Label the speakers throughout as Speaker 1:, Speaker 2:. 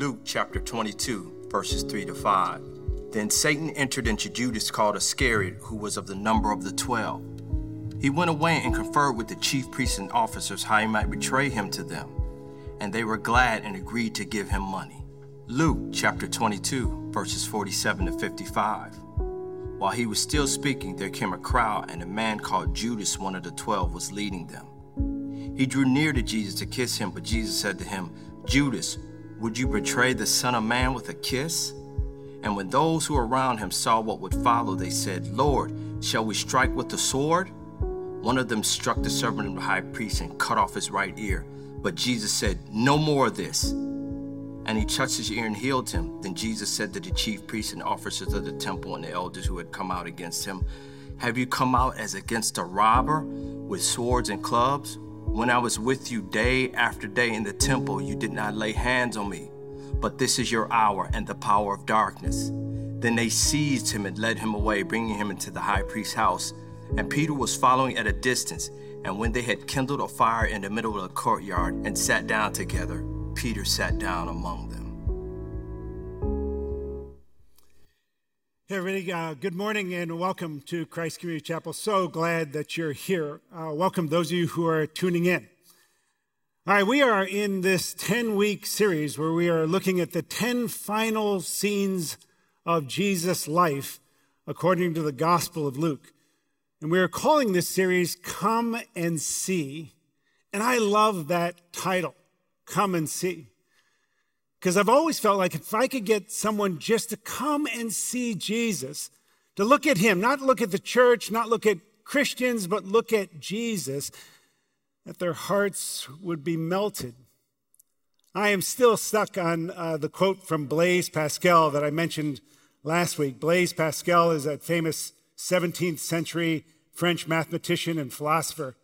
Speaker 1: Luke chapter 22, verses 3 to 5. Then Satan entered into Judas called Iscariot, who was of the number of the twelve. He went away and conferred with the chief priests and officers how he might betray him to them. And they were glad and agreed to give him money. Luke chapter 22, verses 47 to 55. While he was still speaking, there came a crowd, and a man called Judas, one of the twelve, was leading them. He drew near to Jesus to kiss him, but Jesus said to him, Judas, would you betray the Son of Man with a kiss? And when those who were around him saw what would follow, they said, Lord, shall we strike with the sword? One of them struck the servant of the high priest and cut off his right ear. But Jesus said, No more of this. And he touched his ear and healed him. Then Jesus said to the chief priests and officers of the temple and the elders who had come out against him, Have you come out as against a robber with swords and clubs? When I was with you day after day in the temple, you did not lay hands on me. But this is your hour and the power of darkness. Then they seized him and led him away, bringing him into the high priest's house. And Peter was following at a distance. And when they had kindled a fire in the middle of the courtyard and sat down together, Peter sat down among them.
Speaker 2: Hey, everybody, uh, good morning and welcome to Christ Community Chapel. So glad that you're here. Uh, welcome those of you who are tuning in. All right, we are in this 10 week series where we are looking at the 10 final scenes of Jesus' life according to the Gospel of Luke. And we are calling this series Come and See. And I love that title, Come and See. Because I've always felt like if I could get someone just to come and see Jesus, to look at him, not look at the church, not look at Christians, but look at Jesus, that their hearts would be melted. I am still stuck on uh, the quote from Blaise Pascal that I mentioned last week. Blaise Pascal is that famous 17th century French mathematician and philosopher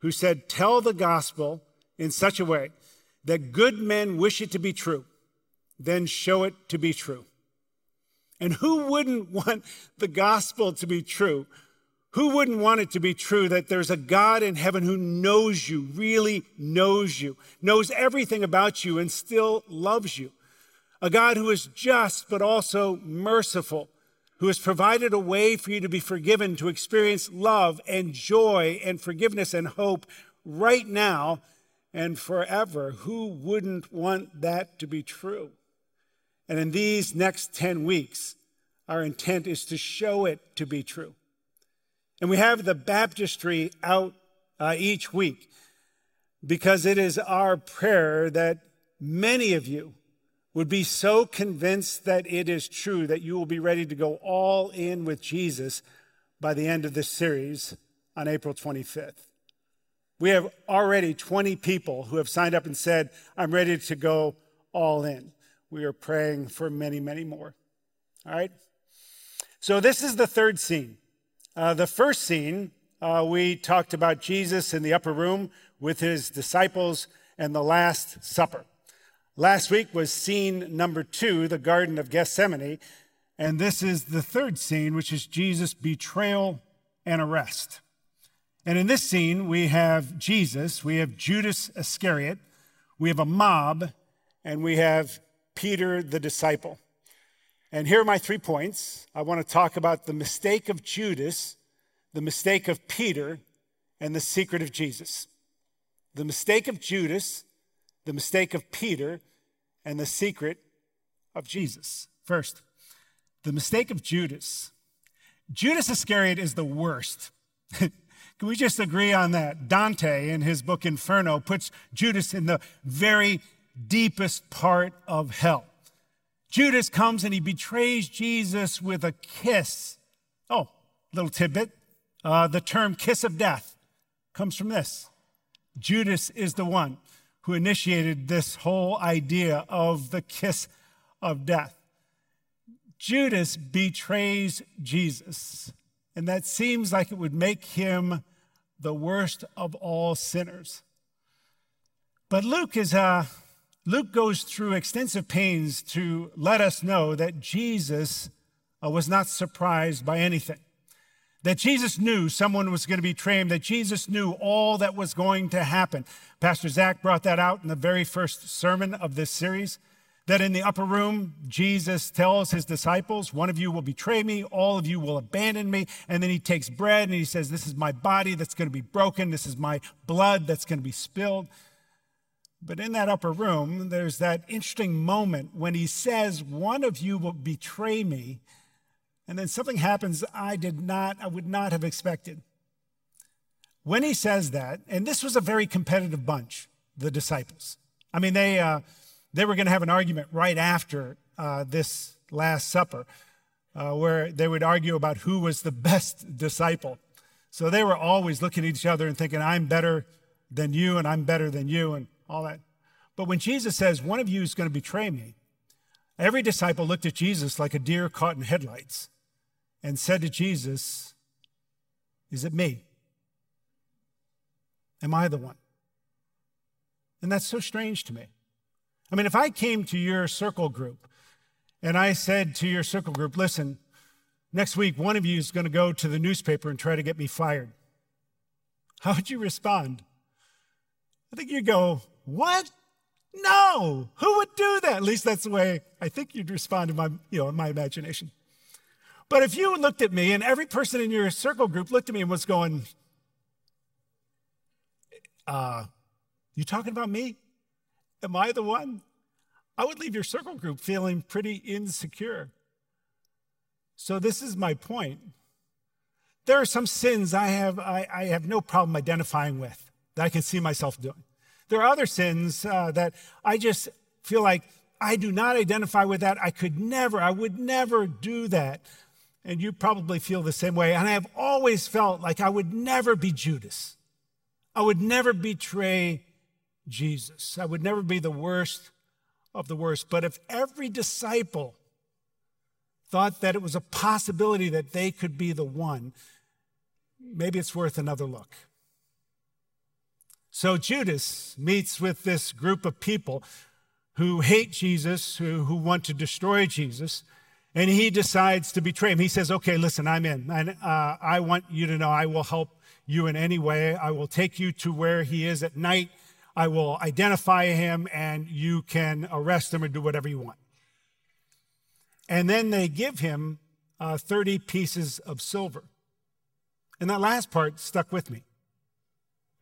Speaker 2: who said, Tell the gospel in such a way that good men wish it to be true, then show it to be true. And who wouldn't want the gospel to be true? Who wouldn't want it to be true that there's a God in heaven who knows you, really knows you, knows everything about you, and still loves you? A God who is just, but also merciful, who has provided a way for you to be forgiven, to experience love and joy and forgiveness and hope right now and forever. Who wouldn't want that to be true? And in these next 10 weeks, our intent is to show it to be true. And we have the baptistry out uh, each week because it is our prayer that many of you would be so convinced that it is true that you will be ready to go all in with Jesus by the end of this series on April 25th. We have already 20 people who have signed up and said, I'm ready to go all in. We are praying for many, many more. All right? So, this is the third scene. Uh, the first scene, uh, we talked about Jesus in the upper room with his disciples and the Last Supper. Last week was scene number two, the Garden of Gethsemane. And this is the third scene, which is Jesus' betrayal and arrest. And in this scene, we have Jesus, we have Judas Iscariot, we have a mob, and we have Peter the disciple. And here are my three points. I want to talk about the mistake of Judas, the mistake of Peter, and the secret of Jesus. The mistake of Judas, the mistake of Peter, and the secret of Jesus. First, the mistake of Judas. Judas Iscariot is the worst. Can we just agree on that? Dante, in his book Inferno, puts Judas in the very deepest part of hell. Judas comes and he betrays Jesus with a kiss. Oh, little tidbit. Uh, the term kiss of death comes from this. Judas is the one who initiated this whole idea of the kiss of death. Judas betrays Jesus, and that seems like it would make him the worst of all sinners. But Luke is uh, Luke goes through extensive pains to let us know that Jesus uh, was not surprised by anything that Jesus knew someone was going to betray him, that Jesus knew all that was going to happen. Pastor Zach brought that out in the very first sermon of this series, That in the upper room, Jesus tells his disciples, One of you will betray me, all of you will abandon me. And then he takes bread and he says, This is my body that's going to be broken, this is my blood that's going to be spilled. But in that upper room, there's that interesting moment when he says, One of you will betray me. And then something happens I did not, I would not have expected. When he says that, and this was a very competitive bunch, the disciples. I mean, they, uh, they were going to have an argument right after uh, this Last Supper uh, where they would argue about who was the best disciple. So they were always looking at each other and thinking, I'm better than you, and I'm better than you, and all that. But when Jesus says, One of you is going to betray me, every disciple looked at Jesus like a deer caught in headlights and said to Jesus, Is it me? Am I the one? And that's so strange to me. I mean, if I came to your circle group and I said to your circle group, listen, next week one of you is going to go to the newspaper and try to get me fired, how would you respond? I think you'd go, what? No, who would do that? At least that's the way I think you'd respond in my, you know, in my imagination. But if you looked at me and every person in your circle group looked at me and was going, uh, you talking about me? Am I the one? I would leave your circle group feeling pretty insecure. So this is my point. There are some sins I have, I, I have no problem identifying with that I can see myself doing. There are other sins uh, that I just feel like I do not identify with that. I could never, I would never do that. And you probably feel the same way. And I have always felt like I would never be Judas. I would never betray Jesus. I would never be the worst of the worst. But if every disciple thought that it was a possibility that they could be the one, maybe it's worth another look. So Judas meets with this group of people who hate Jesus, who, who want to destroy Jesus, and he decides to betray him. He says, Okay, listen, I'm in. And uh, I want you to know I will help you in any way. I will take you to where he is at night. I will identify him, and you can arrest him or do whatever you want. And then they give him uh, 30 pieces of silver. And that last part stuck with me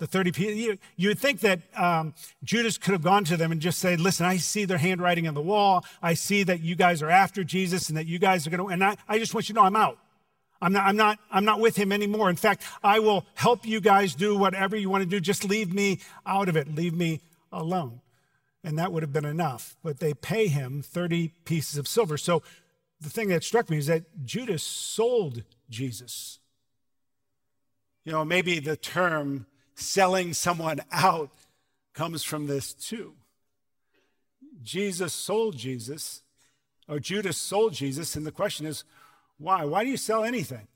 Speaker 2: the 30 people. You, you would think that um, Judas could have gone to them and just said, listen, I see their handwriting on the wall. I see that you guys are after Jesus and that you guys are going to, and I, I just want you to know I'm out. I'm not, I'm, not, I'm not with him anymore. In fact, I will help you guys do whatever you want to do. Just leave me out of it. Leave me alone. And that would have been enough. But they pay him 30 pieces of silver. So the thing that struck me is that Judas sold Jesus. You know, maybe the term selling someone out comes from this too. Jesus sold Jesus, or Judas sold Jesus, and the question is, why? Why do you sell anything?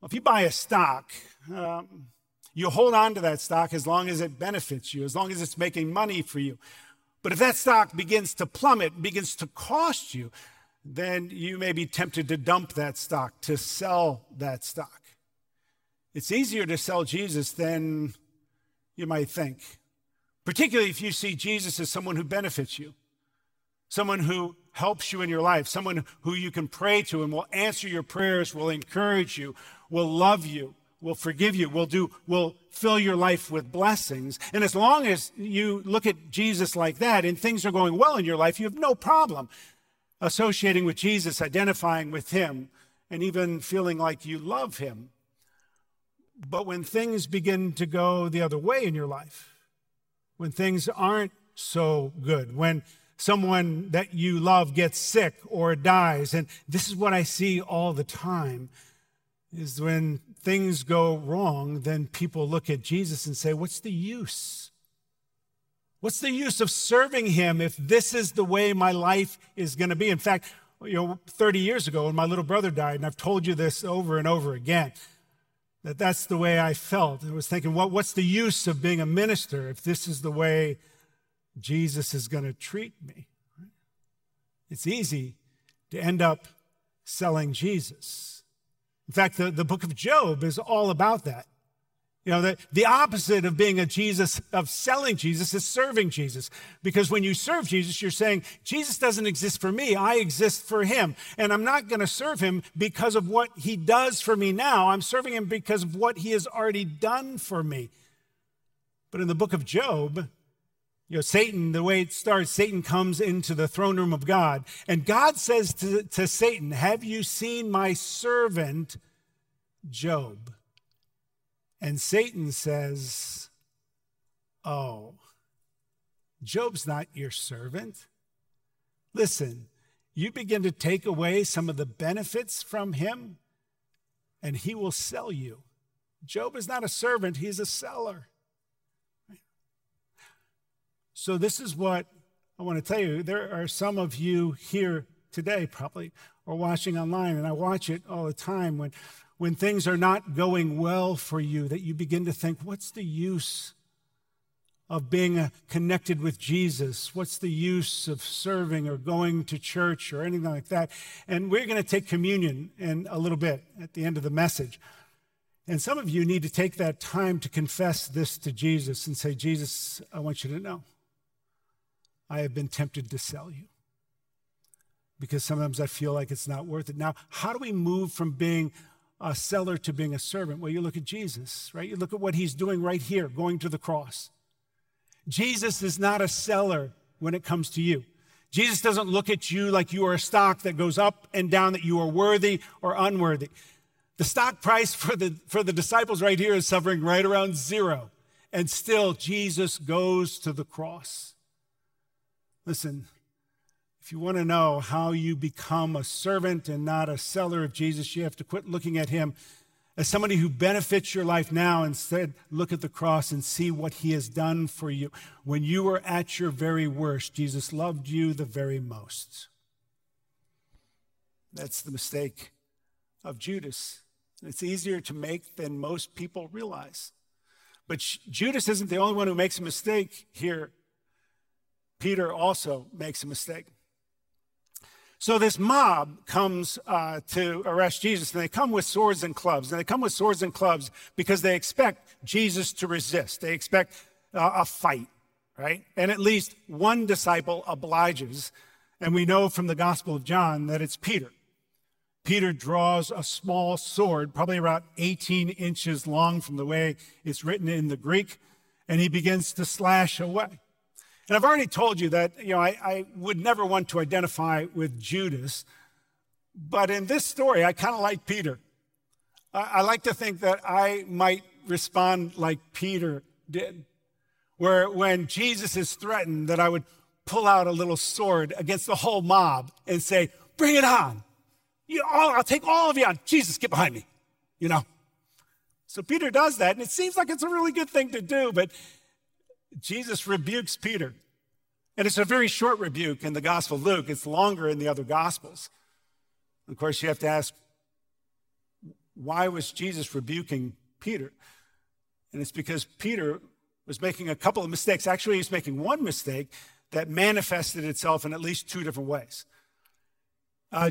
Speaker 2: Well, if you buy a stock, um, you hold on to that stock as long as it benefits you, as long as it's making money for you. But if that stock begins to plummet, begins to cost you, then you may be tempted to dump that stock, to sell that stock. It's easier to sell Jesus than you might think, particularly if you see Jesus as someone who benefits you, someone who helps you in your life, someone who you can pray to and will answer your prayers, will encourage you, will love you, will forgive you, will do, will fill your life with blessings. And as long as you look at Jesus like that and things are going well in your life, you have no problem associating with Jesus, identifying with him, and even feeling like you love him. But when things begin to go the other way in your life, when things aren't so good, when someone that you love gets sick or dies, and this is what I see all the time, is when things go wrong, then people look at Jesus and say, What's the use? What's the use of serving him if this is the way my life is going to be? In fact, you know, 30 years ago when my little brother died, and I've told you this over and over again, that that's the way I felt. I was thinking, what, what's the use of being a minister if this is the way Jesus is going to treat me? It's easy to end up selling Jesus. In fact, the, the book of Job is all about that. You know, the, the opposite of being a Jesus, of selling Jesus, is serving Jesus. Because when you serve Jesus, you're saying, Jesus doesn't exist for me, I exist for him. And I'm not going to serve him because of what he does for me now. I'm serving him because of what he has already done for me. But in the book of Job, you know, Satan, the way it starts, Satan comes into the throne room of God. And God says to, to Satan, Have you seen my servant Job? And Satan says, Oh, Job's not your servant. Listen, you begin to take away some of the benefits from him, and he will sell you. Job is not a servant, he's a seller. So, this is what I want to tell you. There are some of you here today, probably, or watching online, and I watch it all the time when when things are not going well for you, that you begin to think, what's the use of being uh, connected with Jesus? What's the use of serving or going to church or anything like that? And we're going to take communion in a little bit at the end of the message. And some of you need to take that time to confess this to Jesus and say, Jesus, I want you to know I have been tempted to sell you because sometimes I feel like it's not worth it. Now, how do we move from being a seller to being a servant? Well, you look at Jesus, right? You look at what he's doing right here, going to the cross. Jesus is not a seller when it comes to you. Jesus doesn't look at you like you are a stock that goes up and down, that you are worthy or unworthy. The stock price for the, for the disciples right here is hovering right around zero. And still, Jesus goes to the cross. Listen, if you want to know how you become a servant and not a seller of Jesus, you have to quit looking at him as somebody who benefits your life now. Instead, look at the cross and see what he has done for you. When you were at your very worst, Jesus loved you the very most. That's the mistake of Judas. It's easier to make than most people realize. But Judas isn't the only one who makes a mistake here. Peter also makes a mistake. So this mob comes uh, to arrest Jesus, and they come with swords and clubs. And they come with swords and clubs because they expect Jesus to resist. They expect uh, a fight, right? And at least one disciple obliges. And we know from the Gospel of John that it's Peter. Peter draws a small sword, probably about 18 inches long from the way it's written in the Greek, and he begins to slash away. And I've already told you that, you know, I, I would never want to identify with Judas. But in this story, I kind of like Peter. I, I like to think that I might respond like Peter did, where when Jesus is threatened, that I would pull out a little sword against the whole mob and say, Bring it on. You all, I'll take all of you on. Jesus, get behind me. You know? So Peter does that, and it seems like it's a really good thing to do, but Jesus rebukes Peter. And it's a very short rebuke in the Gospel of Luke. It's longer in the other Gospels. Of course, you have to ask, why was Jesus rebuking Peter? And it's because Peter was making a couple of mistakes. Actually, he's making one mistake that manifested itself in at least two different ways. Uh,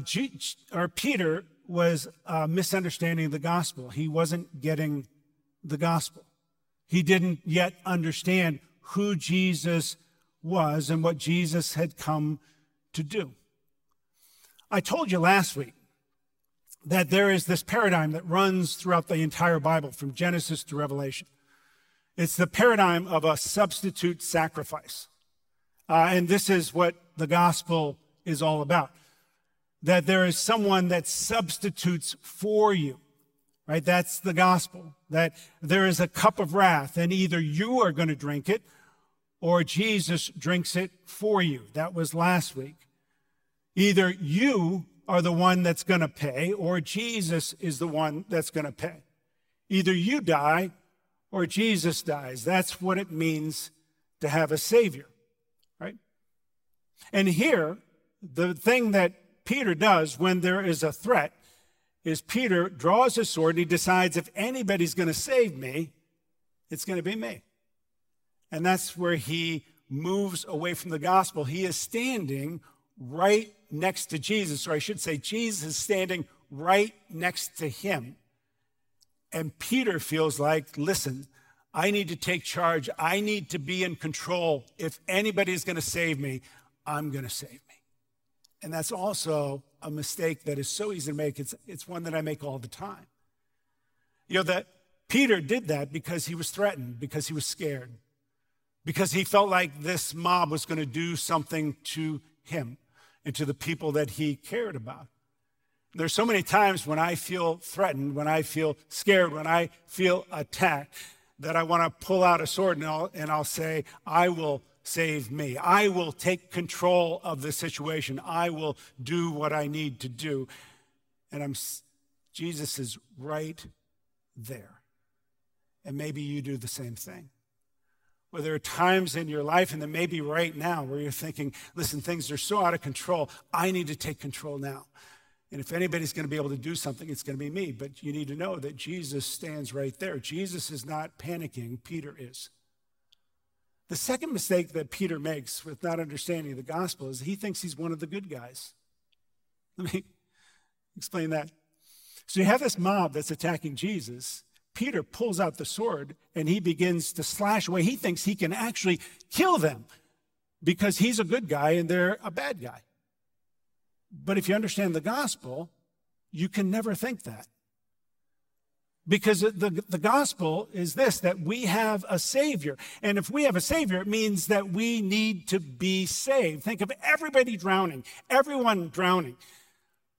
Speaker 2: or Peter was uh, misunderstanding the gospel. He wasn't getting the gospel. He didn't yet understand who Jesus was and what Jesus had come to do. I told you last week that there is this paradigm that runs throughout the entire Bible from Genesis to Revelation. It's the paradigm of a substitute sacrifice. Uh, and this is what the gospel is all about that there is someone that substitutes for you right? That's the gospel, that there is a cup of wrath, and either you are going to drink it or Jesus drinks it for you. That was last week. Either you are the one that's going to pay or Jesus is the one that's going to pay. Either you die or Jesus dies. That's what it means to have a Savior, right? And here, the thing that Peter does when there is a threat is Peter draws his sword and he decides if anybody's going to save me, it's going to be me. And that's where he moves away from the gospel. He is standing right next to Jesus, or I should say, Jesus is standing right next to him. And Peter feels like, listen, I need to take charge. I need to be in control. If anybody's going to save me, I'm going to save. And that's also a mistake that is so easy to make. It's, it's one that I make all the time. You know, that Peter did that because he was threatened, because he was scared, because he felt like this mob was going to do something to him and to the people that he cared about. There's so many times when I feel threatened, when I feel scared, when I feel attacked, that I want to pull out a sword and I'll, and I'll say, I will save me. I will take control of the situation. I will do what I need to do. And I'm, Jesus is right there. And maybe you do the same thing. Where there are times in your life, and then maybe right now, where you're thinking, listen, things are so out of control, I need to take control now. And if anybody's going to be able to do something, it's going to be me. But you need to know that Jesus stands right there. Jesus is not panicking, Peter is. The second mistake that Peter makes with not understanding the gospel is he thinks he's one of the good guys. Let me explain that. So you have this mob that's attacking Jesus. Peter pulls out the sword and he begins to slash away. He thinks he can actually kill them because he's a good guy and they're a bad guy. But if you understand the gospel, you can never think that. Because the, the gospel is this that we have a Savior. And if we have a Savior, it means that we need to be saved. Think of everybody drowning, everyone drowning.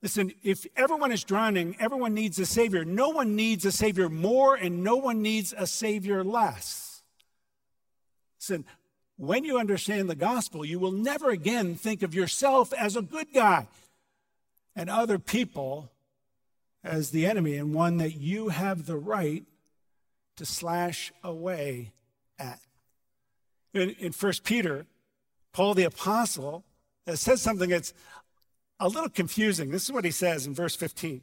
Speaker 2: Listen, if everyone is drowning, everyone needs a Savior. No one needs a Savior more, and no one needs a Savior less. Listen, when you understand the gospel, you will never again think of yourself as a good guy and other people as the enemy and one that you have the right to slash away at. In, in 1 Peter, Paul the Apostle uh, says something that's a little confusing. This is what he says in verse 15.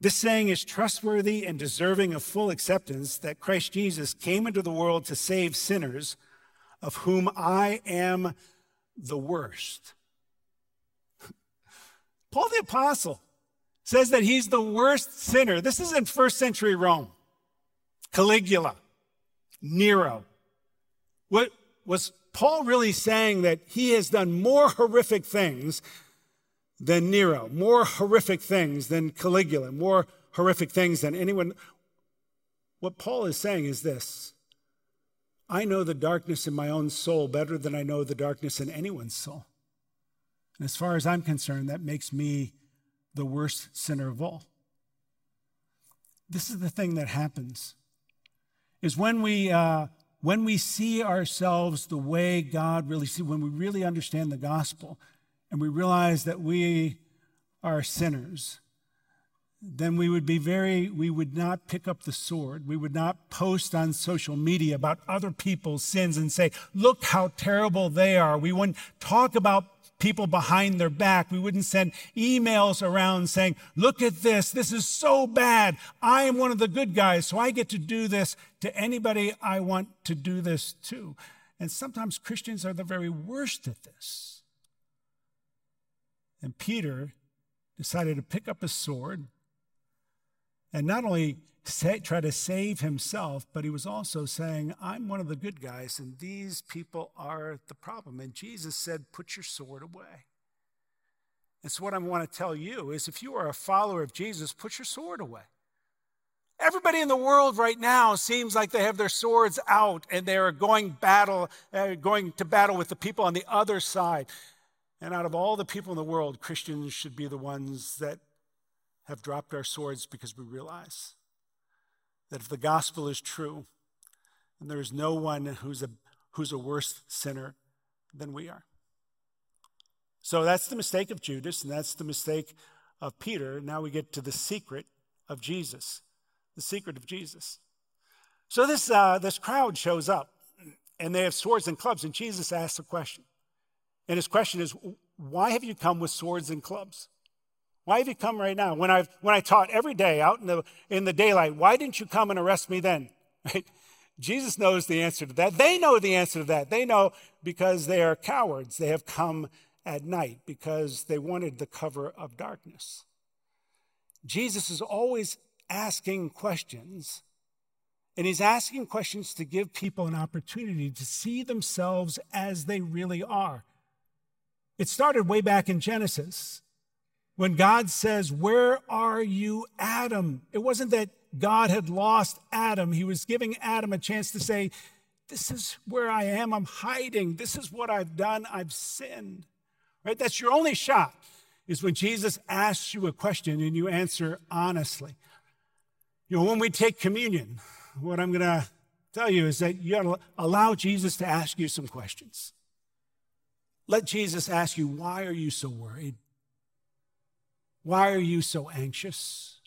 Speaker 2: This saying is trustworthy and deserving of full acceptance that Christ Jesus came into the world to save sinners, of whom I am the worst. Paul the Apostle says that he's the worst sinner. This is in first century Rome. Caligula, Nero. What was Paul really saying that he has done more horrific things than Nero, more horrific things than Caligula, more horrific things than anyone? What Paul is saying is this I know the darkness in my own soul better than I know the darkness in anyone's soul. And as far as I'm concerned, that makes me the worst sinner of all. This is the thing that happens is when we uh, when we see ourselves the way God really sees, when we really understand the gospel, and we realize that we are sinners, then we would be very, we would not pick up the sword. We would not post on social media about other people's sins and say, look how terrible they are. We wouldn't talk about people behind their back. We wouldn't send emails around saying, look at this. This is so bad. I am one of the good guys, so I get to do this to anybody I want to do this to. And sometimes Christians are the very worst at this. And Peter decided to pick up his sword and not only say, try to save himself, but he was also saying, I'm one of the good guys, and these people are the problem. And Jesus said, Put your sword away. And so, what I want to tell you is if you are a follower of Jesus, put your sword away. Everybody in the world right now seems like they have their swords out and they are going battle, uh, going to battle with the people on the other side. And out of all the people in the world, Christians should be the ones that have dropped our swords because we realize that if the gospel is true, then there is no one who's a, who's a worse sinner than we are. So that's the mistake of Judas, and that's the mistake of Peter. Now we get to the secret of Jesus. The secret of Jesus. So this, uh, this crowd shows up, and they have swords and clubs, and Jesus asks a question. And his question is, Why have you come with swords and clubs? Why have you come right now? When, i when I taught every day out in the, in the daylight, why didn't you come and arrest me then? Right? Jesus knows the answer to that. They know the answer to that. They know because they are cowards. They have come at night because they wanted the cover of darkness. Jesus is always asking questions. And he's asking questions to give people an opportunity to see themselves as they really are. It started way back in Genesis when God says, Where are you, Adam? It wasn't that God had lost Adam. He was giving Adam a chance to say, This is where I am. I'm hiding. This is what I've done. I've sinned. Right? That's your only shot, is when Jesus asks you a question and you answer honestly. You know, when we take communion, what I'm going to tell you is that you got to allow Jesus to ask you some questions. Let Jesus ask you, why are you so worried? Why are you so anxious?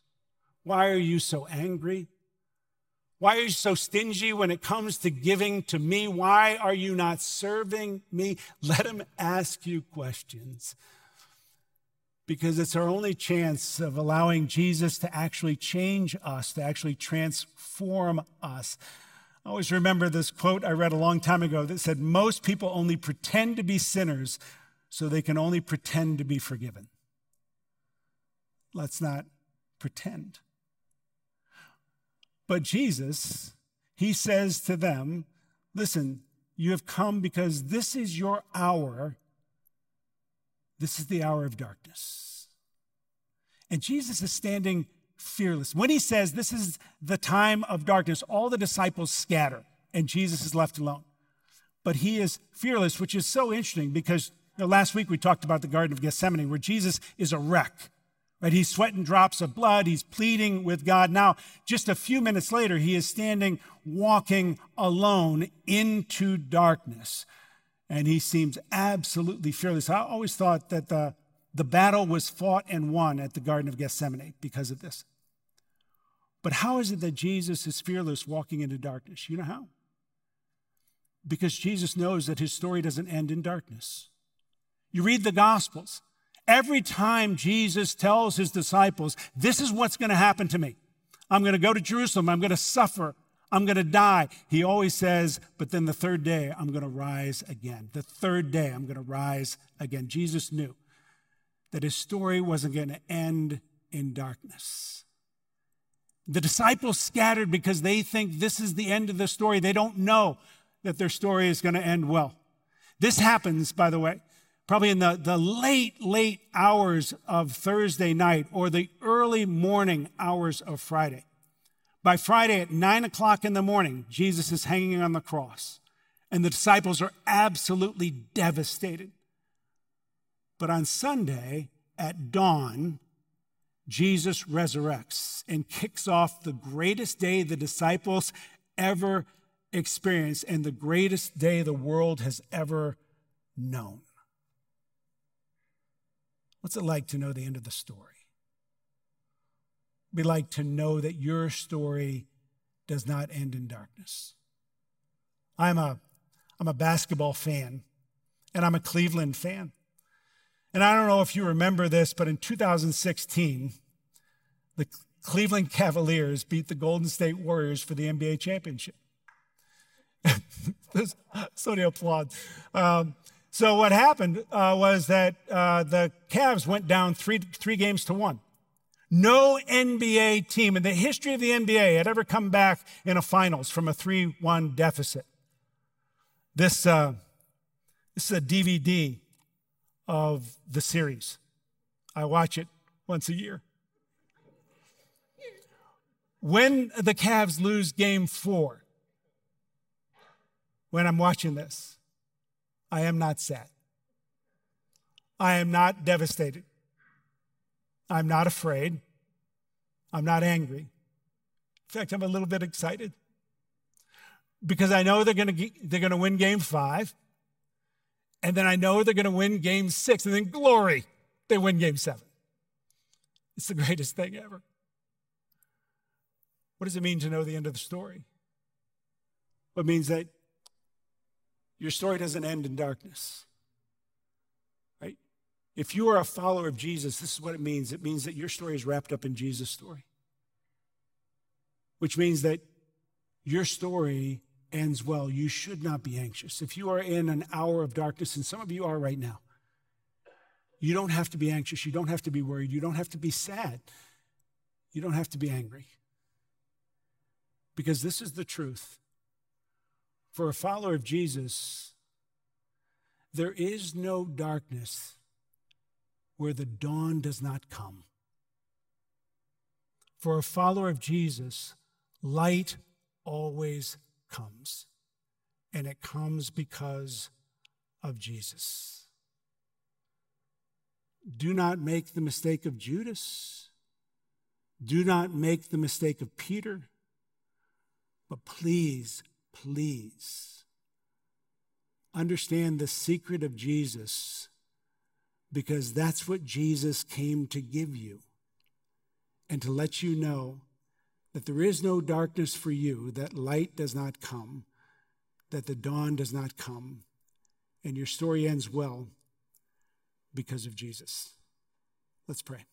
Speaker 2: Why are you so angry? Why are you so stingy when it comes to giving to me? Why are you not serving me? Let him ask you questions. Because it's our only chance of allowing Jesus to actually change us, to actually transform us. I always remember this quote I read a long time ago that said, Most people only pretend to be sinners so they can only pretend to be forgiven. Let's not pretend. But Jesus, he says to them, Listen, you have come because this is your hour. This is the hour of darkness. And Jesus is standing fearless. When he says this is the time of darkness, all the disciples scatter and Jesus is left alone. But he is fearless, which is so interesting because you know, last week we talked about the Garden of Gethsemane where Jesus is a wreck. Right? He's sweating drops of blood. He's pleading with God. Now, just a few minutes later, he is standing walking alone into darkness. And he seems absolutely fearless. I always thought that the, the battle was fought and won at the Garden of Gethsemane because of this. But how is it that Jesus is fearless walking into darkness? You know how? Because Jesus knows that his story doesn't end in darkness. You read the Gospels. Every time Jesus tells his disciples, This is what's going to happen to me. I'm going to go to Jerusalem. I'm going to suffer. I'm going to die. He always says, But then the third day, I'm going to rise again. The third day, I'm going to rise again. Jesus knew that his story wasn't going to end in darkness. The disciples scattered because they think this is the end of the story. They don't know that their story is going to end well. This happens, by the way, probably in the, the late, late hours of Thursday night or the early morning hours of Friday. By Friday at nine o'clock in the morning, Jesus is hanging on the cross, and the disciples are absolutely devastated. But on Sunday at dawn, Jesus resurrects and kicks off the greatest day the disciples ever experienced and the greatest day the world has ever known. What's it like to know the end of the story? Be like to know that your story does not end in darkness. I'm a, I'm a basketball fan, and I'm a Cleveland fan. And I don't know if you remember this, but in 2016, the Cleveland Cavaliers beat the Golden State Warriors for the NBA championship. so they applaud. Um, so what happened uh, was that uh, the Cavs went down three, three games to one. No NBA team in the history of the NBA had ever come back in a finals from a 3 1 deficit. This, uh, this is a DVD of the series. I watch it once a year. When the Cavs lose game four, when I'm watching this, I am not sad. I am not devastated. I'm not afraid. I'm not angry. In fact, I'm a little bit excited because I know they're going to they're going to win game 5 and then I know they're going to win game 6 and then glory they win game 7. It's the greatest thing ever. What does it mean to know the end of the story? It means that your story doesn't end in darkness. Right? If you are a follower of Jesus, this is what it means. It means that your story is wrapped up in Jesus' story. Which means that your story ends well. You should not be anxious. If you are in an hour of darkness, and some of you are right now, you don't have to be anxious. You don't have to be worried. You don't have to be sad. You don't have to be angry. Because this is the truth. For a follower of Jesus, there is no darkness where the dawn does not come. For a follower of Jesus, light always comes, and it comes because of Jesus. Do not make the mistake of Judas. Do not make the mistake of Peter. But please, please understand the secret of Jesus because that's what Jesus came to give you and to let you know that there is no darkness for you, that light does not come, that the dawn does not come, and your story ends well because of Jesus. Let's pray.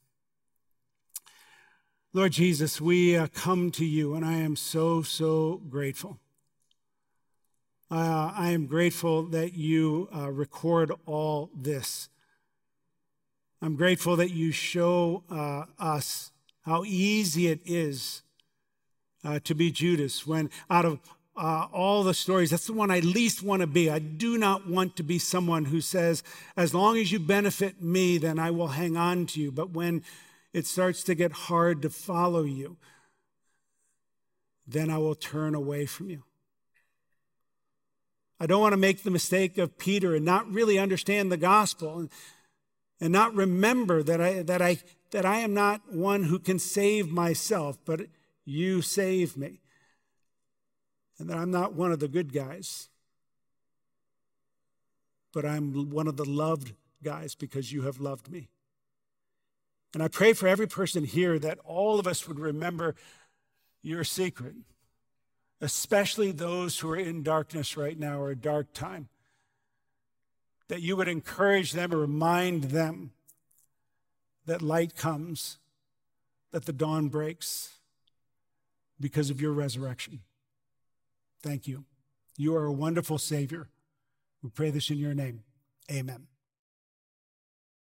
Speaker 2: Lord Jesus, we uh, come to you, and I am so, so grateful. Uh, I am grateful that you uh, record all this. I'm grateful that you show uh, us how easy it is uh, to be Judas when out of uh, all the stories, that's the one I least want to be. I do not want to be someone who says, as long as you benefit me, then I will hang on to you. But when it starts to get hard to follow you, then I will turn away from you. I don't want to make the mistake of Peter and not really understand the gospel and, and not remember that I, that, I, that I am not one who can save myself, but you save me. And that I'm not one of the good guys, but I'm one of the loved guys because you have loved me. And I pray for every person here that all of us would remember your secret especially those who are in darkness right now or a dark time, that you would encourage them or remind them that light comes, that the dawn breaks because of your resurrection. Thank you. You are a wonderful Savior. We pray this in your name. Amen.